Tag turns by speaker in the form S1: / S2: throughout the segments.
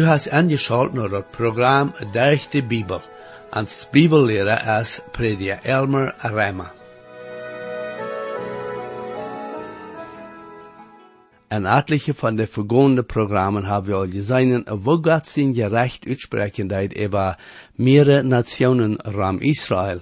S1: Du hast angeschaut naar het programma Durch de Bibel. Als Bibellehrer is prediker Elmer Rema. En etliche van de vergangenen programmen hebben we al gezien, wo Gott zijn gerecht uitsprechendheid über mehrere Nationen ram Israel.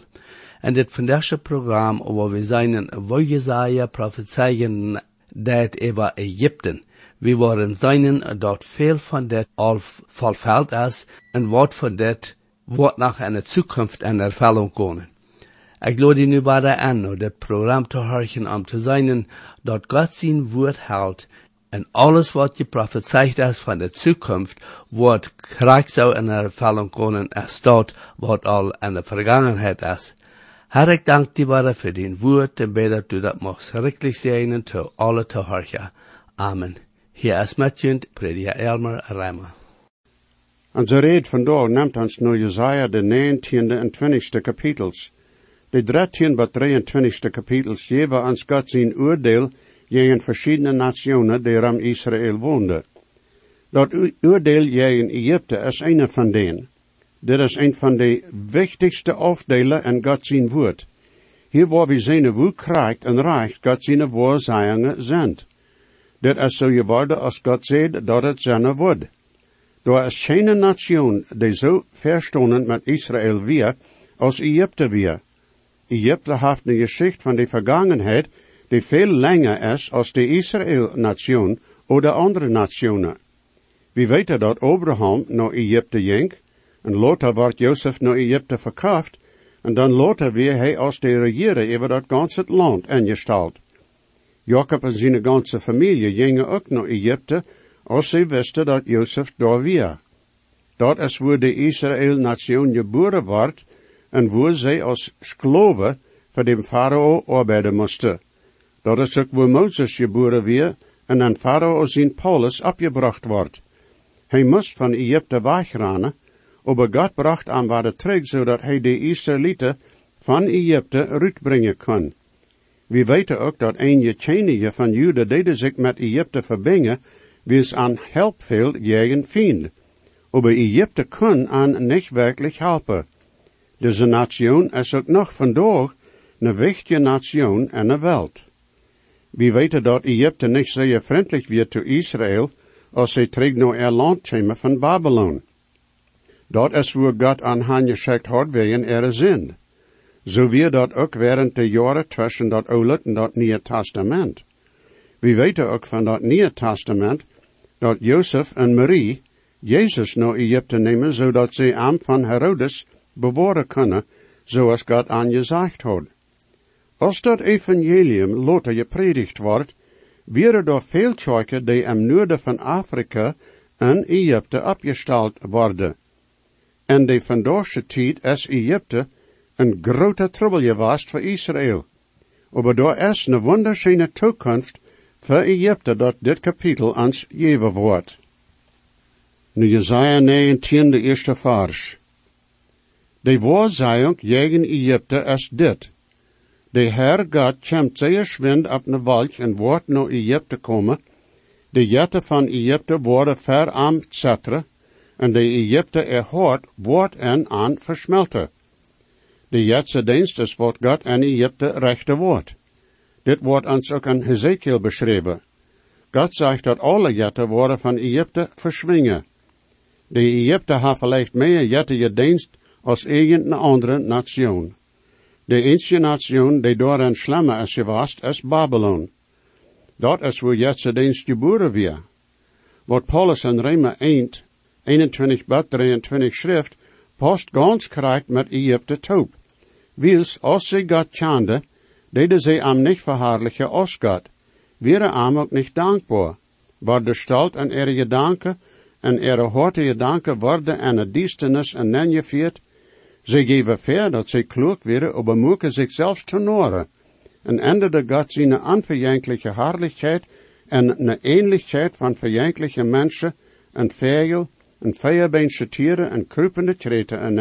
S1: En dit van deze programma, waar we zijn, wo Jesaja prophezeien dat über Egypten. We waren zijn dat veel van dit al vervuld is en wat van dit wordt nog in de toekomst in ervulling komen. Ik lade nu bij aan om dit programma te horen om te zijn dat God zijn woord houdt en alles wat geprophezeit is van de toekomst wordt krijgt zo in ervulling komen als dat wat al in de vergangenheid is. Herr, ik dank die Vader voor die woord en bid dat dat mag schrikkelijk zijn en alle te horen. Amen. Hier is met je prediker Elmer Reimer.
S2: Onze red vandaag neemt ons naar Jesaja de 19e en 20e kapitels. De 13 bij 23e kapitels geven ons God zijn oordeel tegen verschillende nationen die ram Israël woonden. Dat oordeel tegen Egypte is een van denen. Dit is een van de wichtigste afdelen in God zijn woord. Hier waar we zien hoe krijgt en reicht God zijn woordzeggingen zijn. Dit is zo geworden als God zegt dat het zijn wordt. Er is geen nation die zo verstonden met Israël weer als Egypte weer. Egypte heeft een geschichte van de vergangenheid die veel langer is als de Israël-nation of de andere nationen. We weten dat Abraham naar Egypte ging, en later wordt Jozef naar Egypte verkauft, en dan later weer hij als de regeerder over dat ganse land ingesteld. Jacob en zijn ganze familie gingen ook naar Egypte, als ze wisten dat Jozef daar weer. Dat is waar de Israël-nation geboren wordt, en waar zij als skloven voor de farao arbeiden moesten. Dat is ook waar Mozes geboren weer, en aan farao zijn Paulus opgebracht wordt. Hij moest van Egypte wegrennen, aber God bracht aan waar terug, zodat hij de Israëlieten van Egypte uitbrengen kon. We weten ook dat een jetjenige van Juda deden zich met Egypte verbingen, wie aan help veel jegen vind. Aber Egypte kon aan niet werkelijk helpen. Deze nation is ook nog vandaag een wichtige nation in de wereld. We weten dat Egypte niet zeer vriendelijk werd toe Israël, als zij terug naar er land kwamen van Babylon. Dat is waar God aan hen geschickt had wegen er zin. Zo weer dat ook während de jaren tussen dat Oude en dat Nieuwe Testament. We weten ook van dat Nieuwe Testament dat Jozef en Marie Jezus naar Egypte nemen, zodat ze hem van Herodes bewaren kunnen, zoals God aangezegd had. Als dat evangelium later gepredigd wordt, werden er veel tjoiken die im noorden van Afrika en Egypte opgesteld worden. En de vandaagse tijd is Egypte een grote trouble geweest voor Israël. Maar daar is een wunderschöne toekomst voor Egypte dat dit kapitel ons geven wordt. Nu Jesaja 19, de eerste vers. De waarzijung tegen Egypte is dit. De Herr God komt zeer schwind op een wolk en wordt naar Egypte komen. De jetten van Egypte worden ver zetten, en de Egypte er hoort wordt en aan versmelten. De jetse dienst is wat God en Egypte rechte woord. Dit wordt ons ook aan Hezekiel beschreven. God zegt dat alle jetten worden van Egypte verschwingen. De Egypte hebben vielleicht meer dienst als een andere nation. De enige nation die door een slammer is geweest, is Babylon. Dat is waar jetse dienst geboren weer. Wat Paulus in Rema 1, 21 bad 23 schrift, post ganz met Egypte toop. Wils, God kende, deden ze am nicht verhaarlijke als God, wäre am ook nicht dankbaar, war de stalt en ihre gedanken en ihre horte gedanken worden en de diestenis en nenjeviert, ze geven ver dat ze klug wäre, aber moeke zich zelfs te noren, en endete God zijn onverjankelijke Herrlichkeit en een ähnlichkeit van verjankelijke mensen, en vegel, en vijerbeensche tieren en kruipende treten en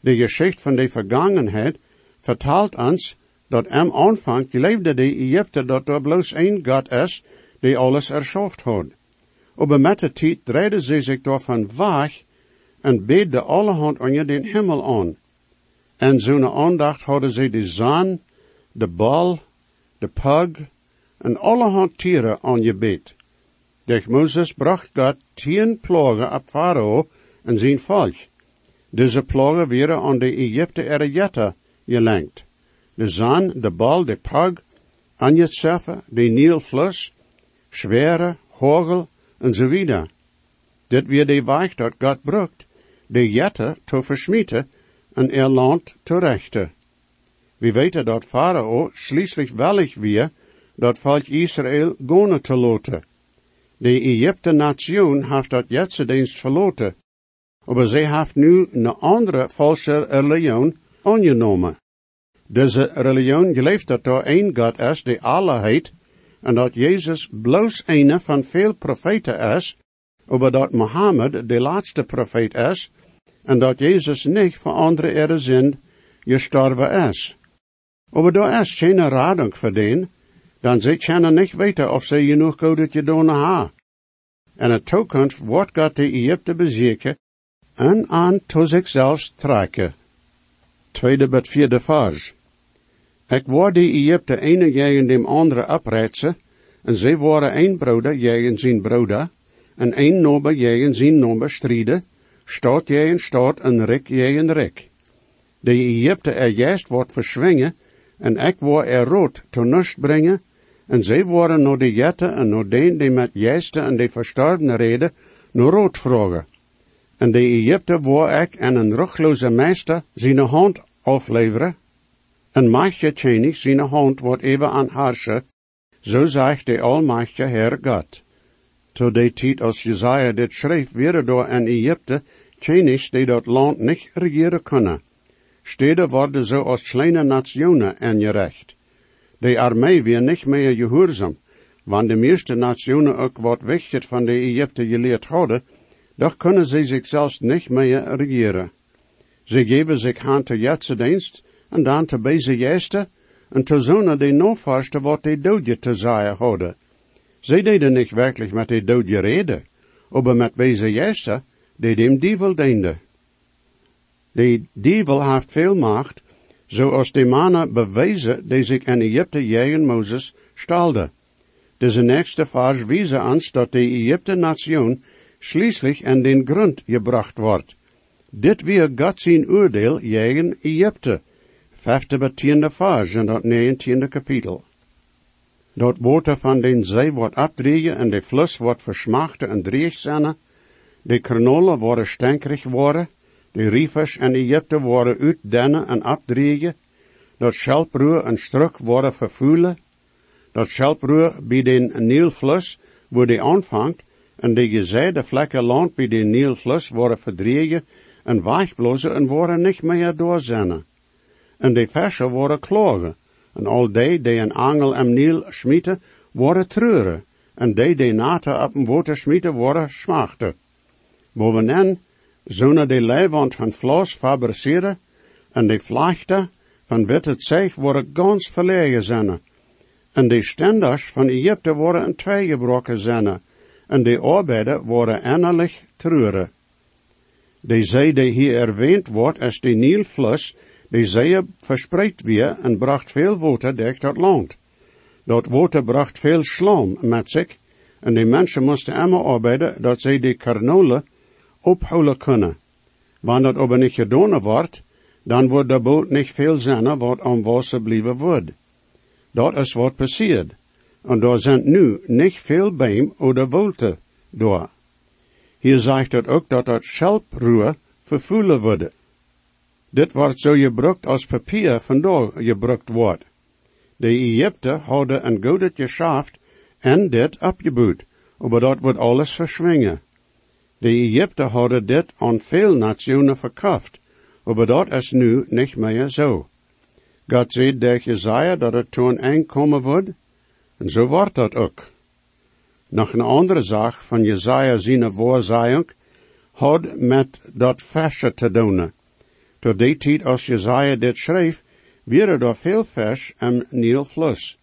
S2: De geschichte van de vergangenheid vertelt ons dat am Anfang leefde de Egypte dat er bloos één God is, die alles erschaft had. Aber met de tijd draaiden ze zich daarvan weg en beden allerhand onder den Himmel aan. En zo'n aandacht hadden ze de zon, de bal, de pug en allerhand tieren aan je bed. Durch Moses bracht God tien plagen op Farao en zijn volk. Deze plagen werden aan de Egypte erjetten gelenkt. De zon, de bal, de pug, anjetseffen, de Nilfluss, schwere, hagel en zo wieder. Dit weer de weg dat God brukt, de jette te versmieten en er land te rechten. We weten dat Farao schließlich wellig weer dat volk Israël gone te loten. De Egypte nation heeft dat dienst verloten. Maar zij heeft nu een andere valse religion aangenomen. Deze religion gelooft dat er één God is die alle heet, en dat Jezus bloos een van veel profeten is, maar dat Mohammed de laatste profeet is, en dat Jezus niet voor andere ere zin gestorven is. Maar daar is geen rading voor den, dan ze kunnen niet weten of ze genoeg goede doen ha. En het toekomst wordt God de Egypte bezeken en aan to zichzelf trekken. Tweede bet vierde vers. Ik word de Egypte ene tegen dem andere oprijtsen, en zij worden een broeder tegen zijn broeder, en een nobe tegen zijn nobe strijden, staat tegen staat en rik tegen rik. De Egypte er juist wordt verschwingen, en ik word er rood te nust brengen, en zij worden naar de jette en naar den die met juiste en de verstorvene reden, naar rood vragen. En de Egypte word ik en een rugloze meester zijn hand afleveren, en machtje tjenig zijn hand wordt even aan harsje, zo zegt de almachtige Heer God. To de tijd als Jezaja dit schreef, weer door een Egypte, tjenig die dat land niet regeren kunnen. Steden worden zo als kleine nationen en gerecht. De armee weer niet meer gehoorzaam, want de meeste nationen ook wat wichtig van de Egypte geleerd hadden, doch kunnen ze zich zelfs niet meer regeren. Ze geven zich hand te jetse dienst, en dan te deze jeste, en te zonen die nog vaste wat de doodje te zeggen hadden. Ze deden niet werkelijk met de doodje reden, maar met deze jeste, die dem dievel diende. De dievel heeft veel macht, zoals de mannen bewezen die zich in Egypte tegen Mozes stalde. Deze nächste vers wijzen ons dat de Egypte nation schließlich in den grond gebracht wordt. Dit weer God zijn oordeel tegen Egypte. Vijfde betiende vers in dat negentiende kapitel. Dat water van den zee wordt afdrieën en de fluss wordt versmachten en dreig. De kranolen worden stankerig worden de riefers en Egypte worden uitdennen en afdregen, dat schelproer en struk worden vervuilen, dat schelproer bij den Nielfluss, wo die en de gezijde land bij den Nielfluss worden verdregen en weichblozen en worden niet meer doorzennen. En de versen worden klagen, en al die die een angel en Niel schmieten, worden treuren, en die die naten op een water schmieten worden smachten. Boveneen zonen de leiwand van vlees fabriceren, en de vlechten van witte zeeg worden ganz verlegen zijn. En de stenders van Egypte worden in twee gebroken zijn, en de arbeiden worden innerlijk treuren. De zee die hier erwähnt wordt, is de Nilfluss, die zee verspreid weer en bracht veel water dicht dat land. Dat water bracht veel slam met zich, en de mensen moesten immer arbeiden dat zij de karnolen ophouden kunnen. Wanneer dat aber niet gedaan wordt, dan wordt de boot niet veel zijn wat aan wasser blijven wordt. Dat is wat passiert. En daar zijn nu niet veel beim oder wolte door. Hier zegt het ook dat het schelproer vervoelen wordt. Dit wordt zo gebruikt als papier vandaag gebruikt wordt. De Egypte hadden een goede geschaft en dit opgebouwd, maar dat wordt alles verschwingen. De Egypte hadden dit aan veel nationen verkauft, maar dat is nu niet meer zo. God zei der Jezaja dat het toen aankomen wordt, en zo wordt dat ook. Nog een andere zaak van Jezaja zijn voorzijing had met dat versje te doen. Tot die tijd als Jezaja dit schreef, waren er veel vers en nieuw fluss.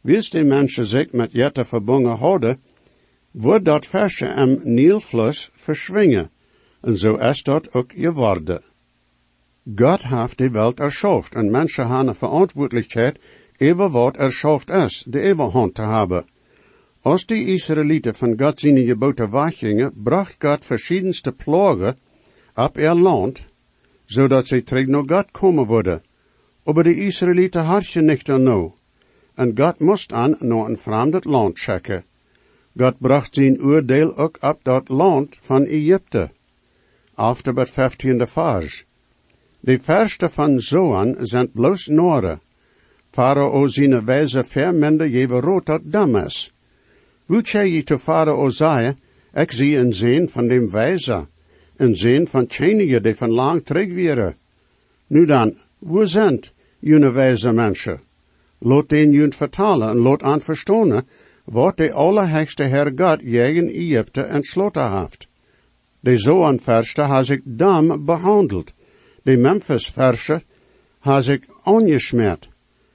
S2: Wist die mensen zich met jette verbonden hadden, wordt dat versje am Nilfluss verschwingen, en zo is dat ook geworden. God heeft de welt erschaft, en mensen hebben een over wat erschaft is, de eeuwehand te hebben. Als die Israëlieten van God zijn geboten bracht God verschiedenste plagen op ihr land, zodat ze terug naar God komen worden. Aber de Israëlieten niet aan nou. En God moest aan naar een vreemd land checken. God bracht zijn oordeel ook op dat land van Egypte. After het vijftiende vers. De verste van Zoan zijn bloos noren. Farao zijn wijze vermende jewe rood dat damas. Hoe zei je te Farao zei, ik zie een zin van dem wijze, een zin van tjenige die van lang terug. Nu dan, wo zijn jene wijze mensen? Laat den junt vertalen en laat aan verstonen wat de allerhegste Herr God jegen Egypte entsloten heeft. De Zoan-verste has ik dam behandeld. De Memphis-verse has ik ongesmeerd.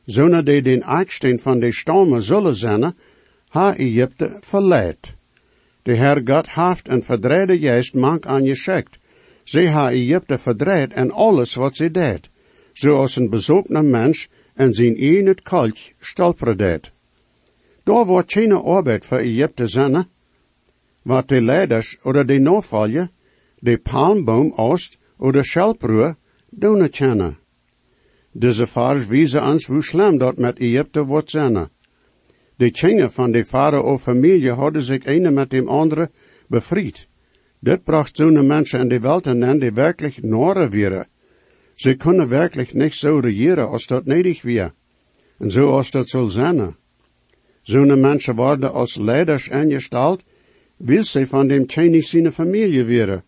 S2: Zonder de den eiksteen van de stormen zullen zijn, ha Egypte verleid. De Herr God heeft een verdreide geest mank aan je schekt. Ze ha Egypte verdreid en alles wat ze deed. Zoals een bezoekner mens en zijn een het kalk stolperde. Daar wordt geen arbeid voor Egypte zijn, wat de leiders oder de navolger, de palmboom oost oder schelproer doen kennen. Deze vars wijzen ons hoe slim dat met Egypte wordt zijn. De kingen van de farao-familie hadden zich een met dem andere bevrijd. Dit bracht zo'n mensen in de wereld en die werkelijk noren waren. Ze kunnen werkelijk niet zo regeren als dat nedig weer. En zo als dat zal zijn. Zo'n mensen worden als leiders ingesteld, wil ze van dem Chinese familie werden.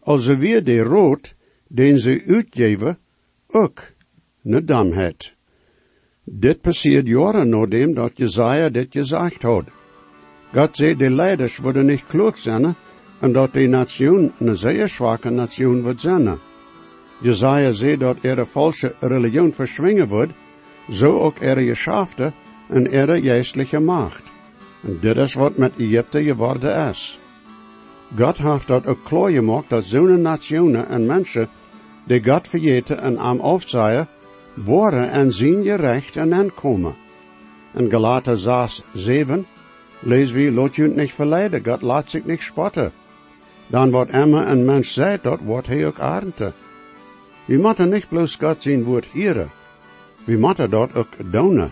S2: Als ze weer de rood, den ze uitgeven, ook damheid. Dit passiert jaren nadat dat Jezaja dit gezegd had. God zei, de leiders worden niet klug zijn, en dat de nation een zeer zwakke nation wordt zijn. Jezaja zei dat er falsche religion verschwingen wordt, zo ook er geschafte en er geestelijke macht. En dit is wat met Egypte geworden is. God heeft dat ook klaar gemaakt dat zo'n nationen en mensen die God vergeten en am afzaaien, worden en zien je recht en aankomen. In Galater 6, 7 lezen we, laat je niet verleiden, God laat zich niet spotten. Dan wat immer een mens zei, dat wordt hij ook aarde. We moeten niet bloos God zijn woord hieren. We moeten dat ook doen.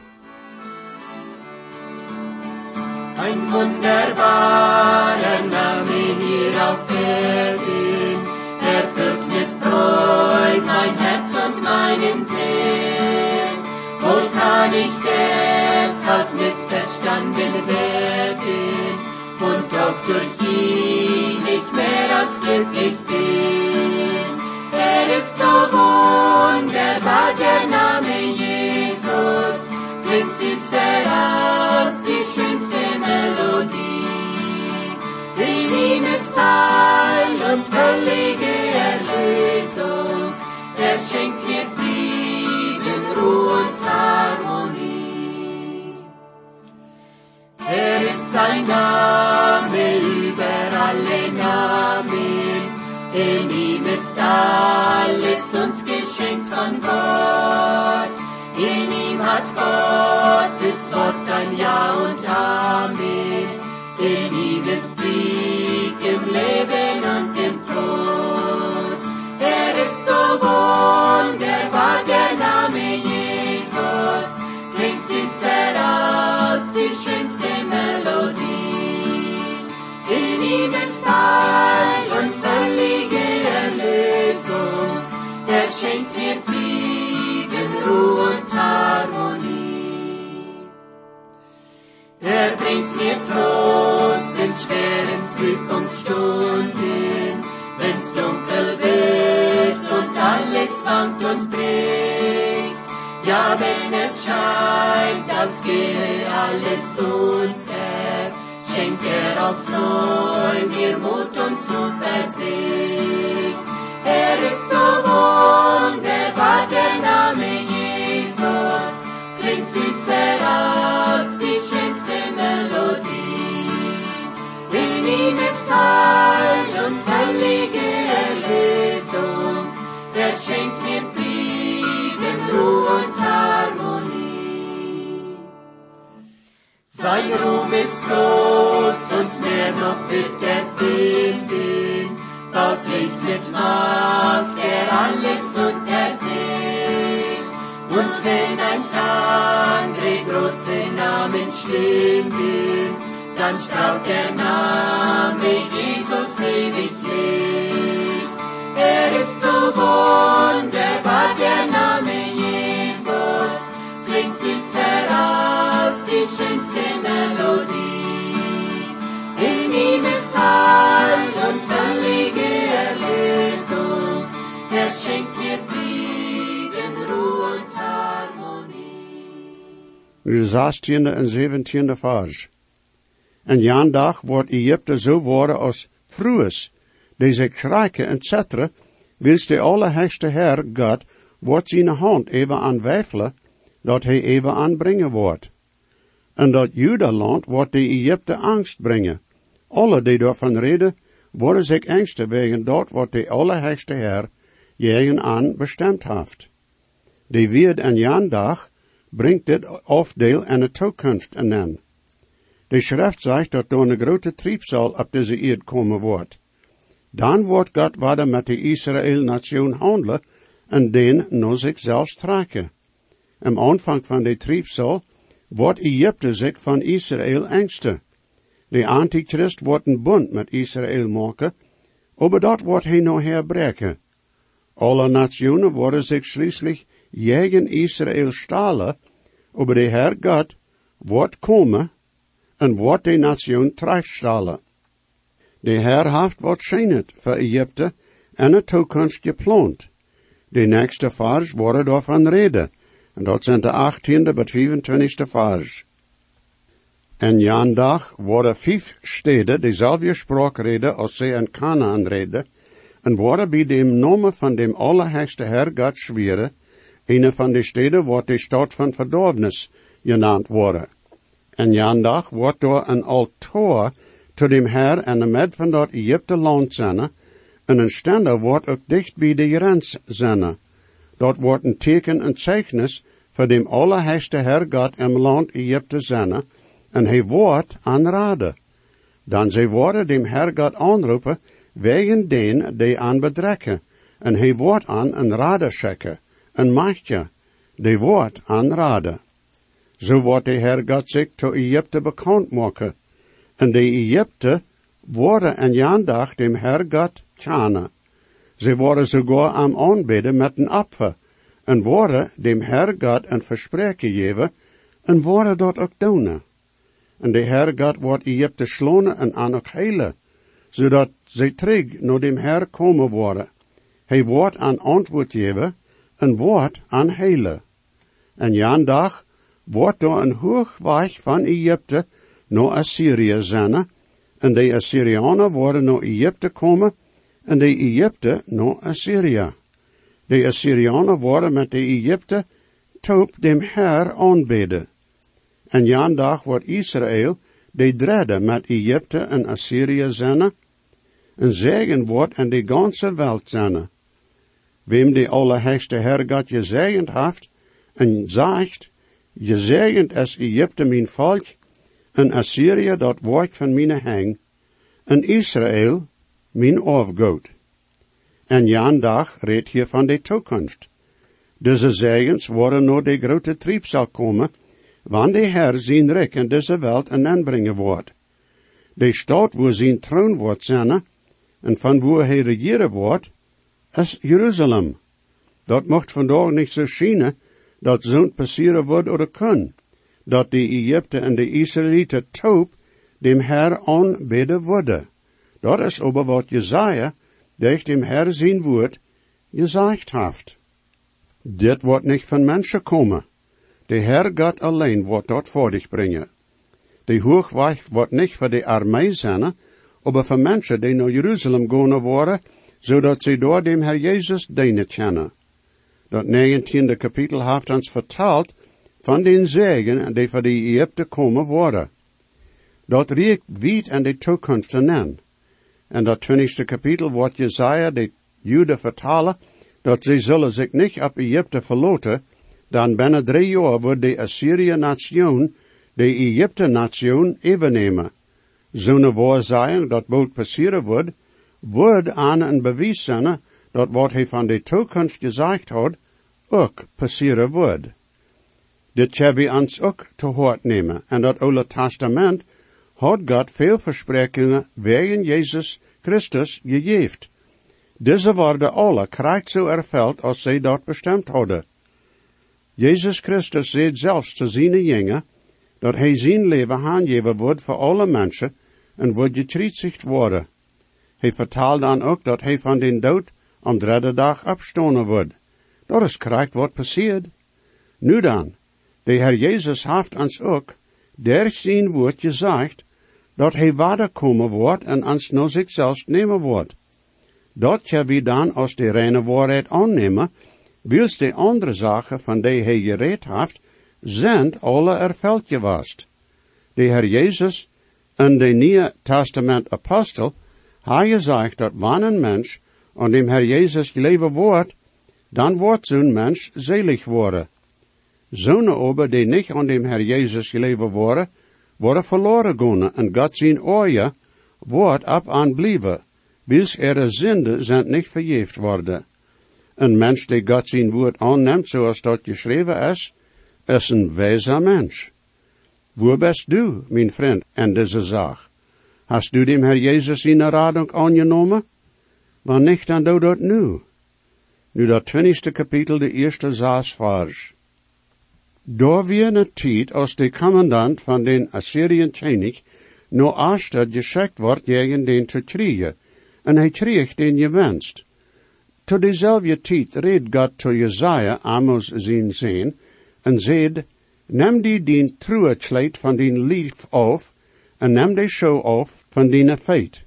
S3: Kann ich deshalb missverstanden werden und doch durch ihn nicht mehr als glücklich bin. Er ist so wunderbar, der Name Jesus, klingt süßer als die schönste Melodie. In ihm ist Heil von Gott. In ihm hat Gottes Wort sein Ja und Amen. In ihm ist Sieg im Leben und im Tod. Er ist so wunderbar, der Er schenkt mir Frieden, Ruhe und Harmonie. Er bringt mir Trost in schweren Prüfungsstunden, wenn's dunkel wird und alles wankt und bricht. Ja, wenn es scheint, als gehe alles unter, schenkt er aus neu mir Mut und Zuversicht. Er ist der Name Jesus. Klingt süßer als die schönste Melodie. In ihm ist Heil und heilige Erlösung. Er schenkt mir Frieden, Ruhe und Harmonie. Sein Ruhm ist groß und mehr noch wird er finden dort Licht mit Macht, der alles untersieht. Und wenn ein andere große Namen schwingen, dann strahlt der Name Jesus ewig
S2: De 16e en 17e vers. En jan dag wordt Egypte zo worden als die zich schrijken, etc., wils de allerheiligste Herr God wordt zijn hand even aanwijfelen, dat hij even aanbrengen wordt. En dat Judaland wordt de Egypte angst brengen. Alle die daarvan reden, worden zich angsten wegen dat wat de allerheiligste Herr jegen aan bestemd heeft. Die wird en jan dag brengt dit afdeel en de toekomst aan. De schrift zegt dat door een grote triebsal op deze eerd komen wordt. Dan wordt God verder met de Israël-nation handelen en den naar zichzelf trekken. Am aanvang van de triebsal wordt Egypte zich van Israël angsten. De antichrist wordt een bund met Israël maken, aber dat wordt hij nog herbreken. Alle nationen worden zich schließlich gegen Israël stalen, aber de Herr God wordt komen en wordt de nation terechtstellen. De Herr heeft wat schijnet voor Egypte en de toekomst gepland. De nächste vers worden daarvan reden, en dat zijn de 18e tot 25e vers. En jan dag worden vijf steden dezelfde spraak reden als zij in Canaan reden, en worden bij dem namen van dem allerheiligste Herr God schweren, een van de steden wordt de stad van verdorvenis genaamd worden. En jan dag wordt door een altaar tot dem Herr en de med van dat Egypte land zijn, en een stender wordt ook dicht bij de grens zijn. Dat wordt een teken en zeichnis voor dem allerheiligste Herr God im land Egypte zijn, en hij wordt aanraden. Dan zij worden dem Herr God aanroepen, wegen den die aan bedrekken, en hij wordt aan een raden schikken, een machtje, die wordt aanraden. Zo wordt de Herr God zich tot Egypte bekend maken, en de Egypte worden en jandag dem Herr God tjana. Ze worden sogar am aanbidden met een apfer, en worden dem Herr God een verspreken geven, en worden dat ook doen. En de Herr God wordt Egypte slonen en aan ook heilen, zodat ze terug naar dem Herr komen worden. Hij wordt aan antwoord geven, en wordt aan heilen. En jandag wordt door een hoogweg van Egypte naar Assyrië zijn, en de Assyrianen worden naar Egypte komen, en de Egypte naar Assyrië. De Assyrianen worden met de Egypte top dem Herr aanbidden. En jan dag wordt Israël de derde met Egypte en Assyrië zijn, en zegen wordt en de ganze welt zijn. Wem de Herr God gezegend heeft, en zegt, gezegend is Egypte mijn volk, en Assyrië dat woord van mijn hang, en Israël mijn afgoed. En jan dag redt hier van de toekomst. Deze zegens worden naar de grote trieb zal komen, wanneer de Herr zijn rijk in deze wereld en aanbrengen wordt. De stad waar zijn troon wordt zijn, en van waar hij regeren wordt, is Jeruzalem. Dat mocht vandaag niet zo schijnen, dat zo'n passeren wordt oder kan, dat de Egypten en de Israëlieten taub dem Herr aanbidden worden. Dat is aber wat Jesaja, durch dem Herr zijn woord, gezegd heeft. Dit wordt niet van mensen komen. De Herr God alleen wordt dat voor dich brengen. De hoogweg wordt niet voor de armee zijn, aber voor mensen die naar Jeruzalem gaan worden, zodat ze door dem Herr Jezus dienen kennen. Dat 19e kapitel heeft ons verteld van den zegen die voor de Egypte komen worden. Dat riekt wiet en de toekomst aan. En dat 20e kapitel wordt Jesaja de Jude vertalen, dat zij zullen zich niet op Egypte verloten, dan binnen drie jaar wordt de Assyrië-nation de Egypte-nation evennemen. Zo'n waarzijing dat bald passeren wordt, wordt aan een bewijs zijn dat wat hij van de toekomst gezegd had, ook passeren wordt. Dit zal we ons ook te hoort nemen, en dat Oude Testament had God veel versprekingen wegen Jezus Christus gegeven. Deze worden alle krijgt zo erveld als zij dat bestemd hadden. Jezus Christus zei zelfs te zijn jongen, dat hij zijn leven aangeven wordt voor alle mensen en wordt gekruisigd worden. Hij vertaalt dan ook dat hij van den dood om derde dag opstonen wordt. Dat is krijgt wat passeert. Nu dan, de Heer Jezus heeft ons ook, der zijn woord gezegd, dat hij komen wordt en ons naar zichzelf nemen wordt. Dat je wie dan als de reine waarheid aannemen, wils de andere zaken van die hij gereed heeft, zijn alle erveld geweest. De Heer Jezus en de Nieuwe Testament apostel, hij gezegd dat wanneer een mens aan dem Heer Jezus leven wordt, dan wordt zo'n mens zelig worden. Zo'n ober die niet aan dem Heer Jezus leven worden, worden verloren gaan en God zijn oorje wordt op aan blijven, bis er zinde zijn niet vergeefd worden. Een mens die God zijn woord aanneemt zoals dat geschreven is, is een wijze mens. Wo bist du, mijn vriend, en deze zaak? Hast du dem Herr Jezus in radung aangenomen? Niet dan doe dat nu. Nu dat twintigste kapitel, de eerste zes vers. Door wie een tijd als de commandant van den Assyriën König no Astad geschickt wordt tegen den te kriegen, en hij kreeg den gewenst. Tot dezelfde tijd reed God to Jezaja, Amos zijn zin, en zeid, Neem die dien truekleed van dien lief af, en neem de show af van dien feit.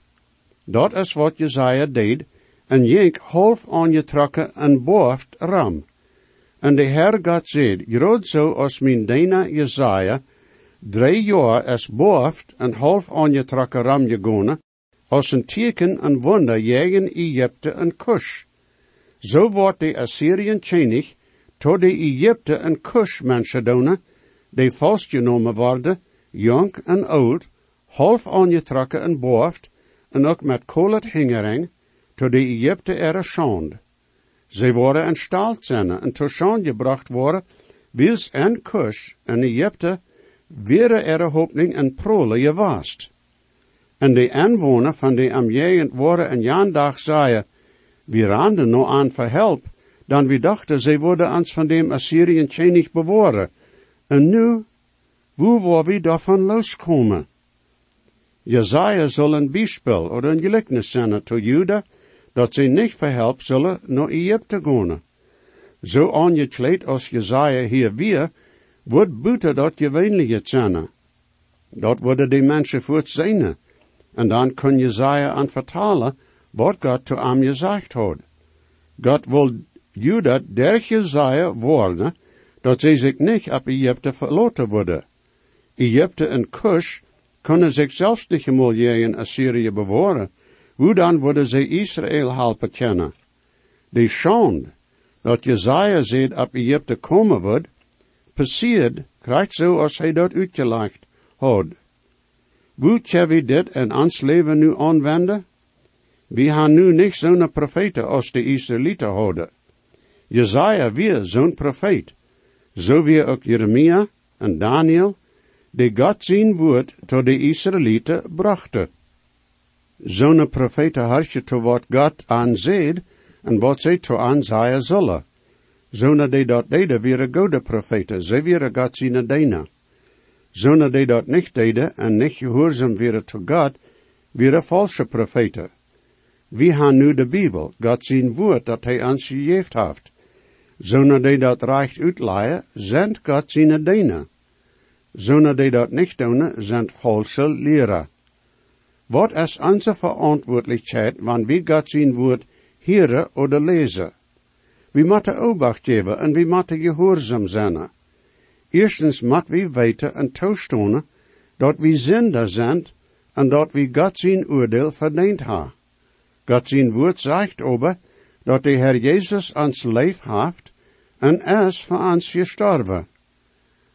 S2: Dat is wat Jezaja deed, en jenk half aangetrokken en boft ram. En de Heer God zei, groot zo als mijn dina Jezaja, drie jaar is boft en half aangetrokken ram gegonen, als een teken en wonder jegen Egypte en Kush. Zo wordt de Assyriën chenig, tot de Egypte en Kush mensen doen, die vastgenomen worden, jong en oud, half aangetrokken en boft, en ook met kolet hingering, tot de Egypte er schand. Zij worden in staalt zijn en tot schand gebracht worden, wils en Kush en Egypte, weer er hoopning en prole gewaast. En de inwoner van de omgeving worden een jaandag zeiden, we randen no aan verhelp, dan we dachten, zij worden ons van dem Assyrien tjenig beworen. En nu, wo waar we daarvan loskomen? Jezaja zal een bijspel of een gelijkenis zijn tot Juda, dat ze niet verhelp zullen naar Egypte gaan. Zo aangekleed als Jezaja hier weer, wordt buiten dat gewöhnliche zijn. Dat worden die mensen voort. En dan kun Jezaja aan vertalen, wat God te hem gezegd had. God wil Juda der Jezaja worden, dat zij zich niet op Egypte verloten worden. Egypte en Kush kunnen zich zelfs niet in Assyrië beworen. Hoe dan worden zij Israël helpen kennen? De schand dat Jezaja zegt op Egypte komen wordt, passiert, krijgt zo als hij dat uitgelegd had. Hoe we dit in ons leven nu aanwenden? We hebben nu niet zo'n profeten als de Israëlieten hadden. Jezaja weer zo'n profeet. Zo wie ook Jeremia en Daniel, die God zijn woord tot de Israëlieten brachten. Zo'n profeten harsje to wat God aanzeed en wat zij to aanzaaien zullen. Zo'n die dat deden, weer goede profeten, ze weer God zijn dena. Zo'n die dat niet deden en niet gehoorzaam weer to God, weer valse profeten. We hebben nu de Bijbel, God zijn woord dat hij ons gegeven heeft. Zonen die dat recht uitleien, zijn God zijn dienen. Zonen die dat niet doen, zijn valse leraar. Wat is onze verantwoordelijkheid, wanneer we God zijn woord horen of lezen? We moeten obacht geven en we moeten gehoorzaam zijn. Eerstens moeten we weten en toestonen dat we zinder zijn en dat we God zijn oordeel verdiend hebben. God zijn woord zegt over dat de Heer Jezus ons leef heeft en is voor ons gestorven.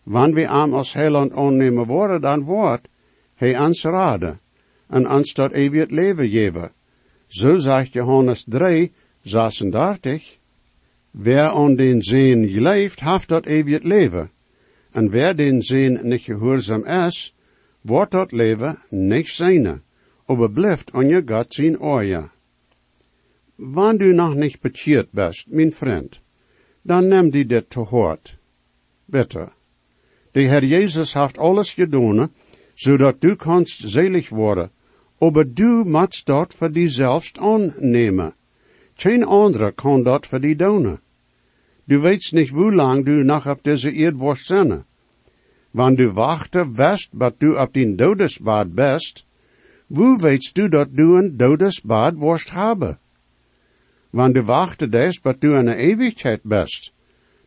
S2: Wanneer we hem als heiland aannemen worden, dan wordt hij ons raden en ons tot eeuwig leven geven. Zo zegt Johannes 3, 36. Wer aan den zin leeft, heeft dat eeuwig leven. En wer den zin niet gehoorzaam is, wordt dat leven niet zijne, aber blijft aan je God zien oorja. Wanneer du nog niet bekeerd bist, mijn vriend, dan neem die dit te hoort. Bitte. De Heer Jezus heeft alles gedaan, zodat du kannst selig worden, aber du moet dat voor die zelfs aannemen. Geen andere kan dat voor die doen. Du weet niet hoe lang du nog op deze eerd worst zijn. Wanneer du wachten west, wat du op die dodesbad best, hoe weet du dat du een dodesbad worst hebben? Wanneer du wachten des, wat du een eeuwigheid best,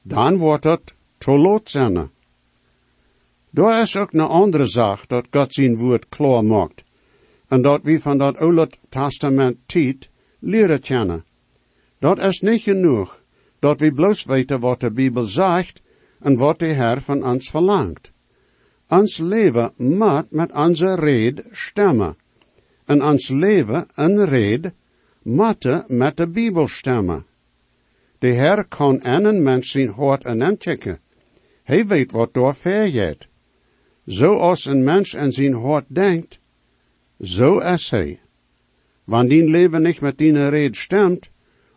S2: dan wordt het te lot zijn. Daar is ook een andere zaak dat God zijn woord klaar maakt, en dat we van dat Oude Testament tijd leren kennen. Dat is niet genoeg, dat we bloos weten wat de Bijbel zegt en wat de Heer van ons verlangt. Ons leven moet met onze red stemmen. En ons leven en red moet met de Bijbel stemmen. De Heer kan en een mens zijn hart en aanchecken. Hij weet wat door vergeet. Zoals een mens en zijn hart denkt, zo is hij. Wanneer leven niet met die red stemt,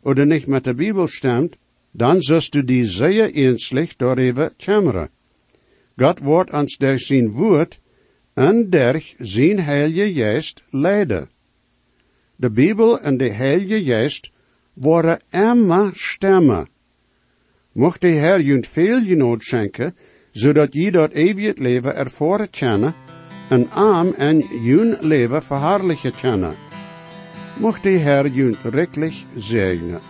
S2: oder nicht mit der Bibel stemmt, dann sollst du die sehr ernstlich darüber kämmern. Gott wordt ons durch zijn woord en durch zijn heilige geest leiden. De Bibel en de heilige geest worden immer stemmen. Mocht de Heer junt veel genood schenken, zodat je dat eeuwig leven ervoren kennen, en arm en jun leven verhaarlijken kennen. Mocht de Herr junt reklich segnen.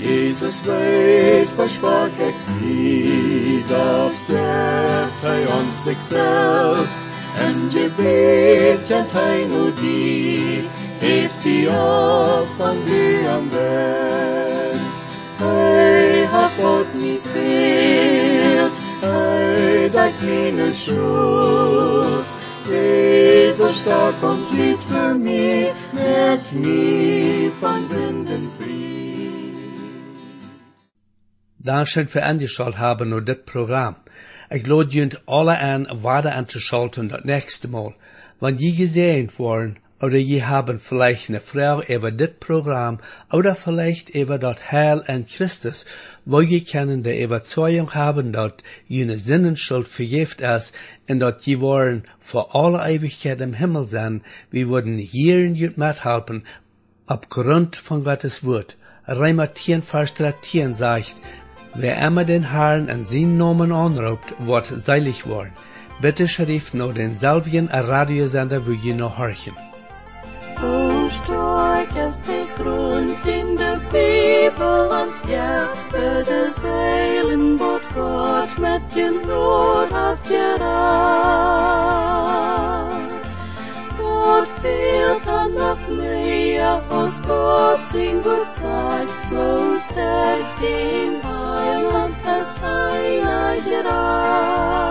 S3: Jesus weet, was stark exie, doch geeft hij ons zich selbst, en gebet en hij nu die, heeft hij op van wie am best. Hij hat schuld, Jesus starb und litt für mich, merkt mich von Sünden frei.
S1: Dankeschön für angeschaut haben nur das Programm. Ich lade junt alle an, weiter anzuschalten das nächste Mal. Wenn die gesehen worden, oder je haben vielleicht eine Frau über das Programm, oder vielleicht über das Heil an Christus, wo je können der Überzeugung haben, dass jene Sinnenschuld vergift ist, und dass je wollen vor alle Ewigkeit im Himmel sein, wir würden hier in jut mithelfen, aufgrund von Gottes Wort. Reimer 10, Vers 13 sagt, wer immer den Herrn an seinen Namen anruft, wird seilig worden. Bitte schrift nur den selben Radiosender, wo je noch horchen.
S4: O stark ist die Grund in der Bibel Nederlands jagen, de zeilen wordt God met je rood afgeraakt. Wordt viel dan nog meer als God in goed zijn, moest eiland, het heiland als aardje raad.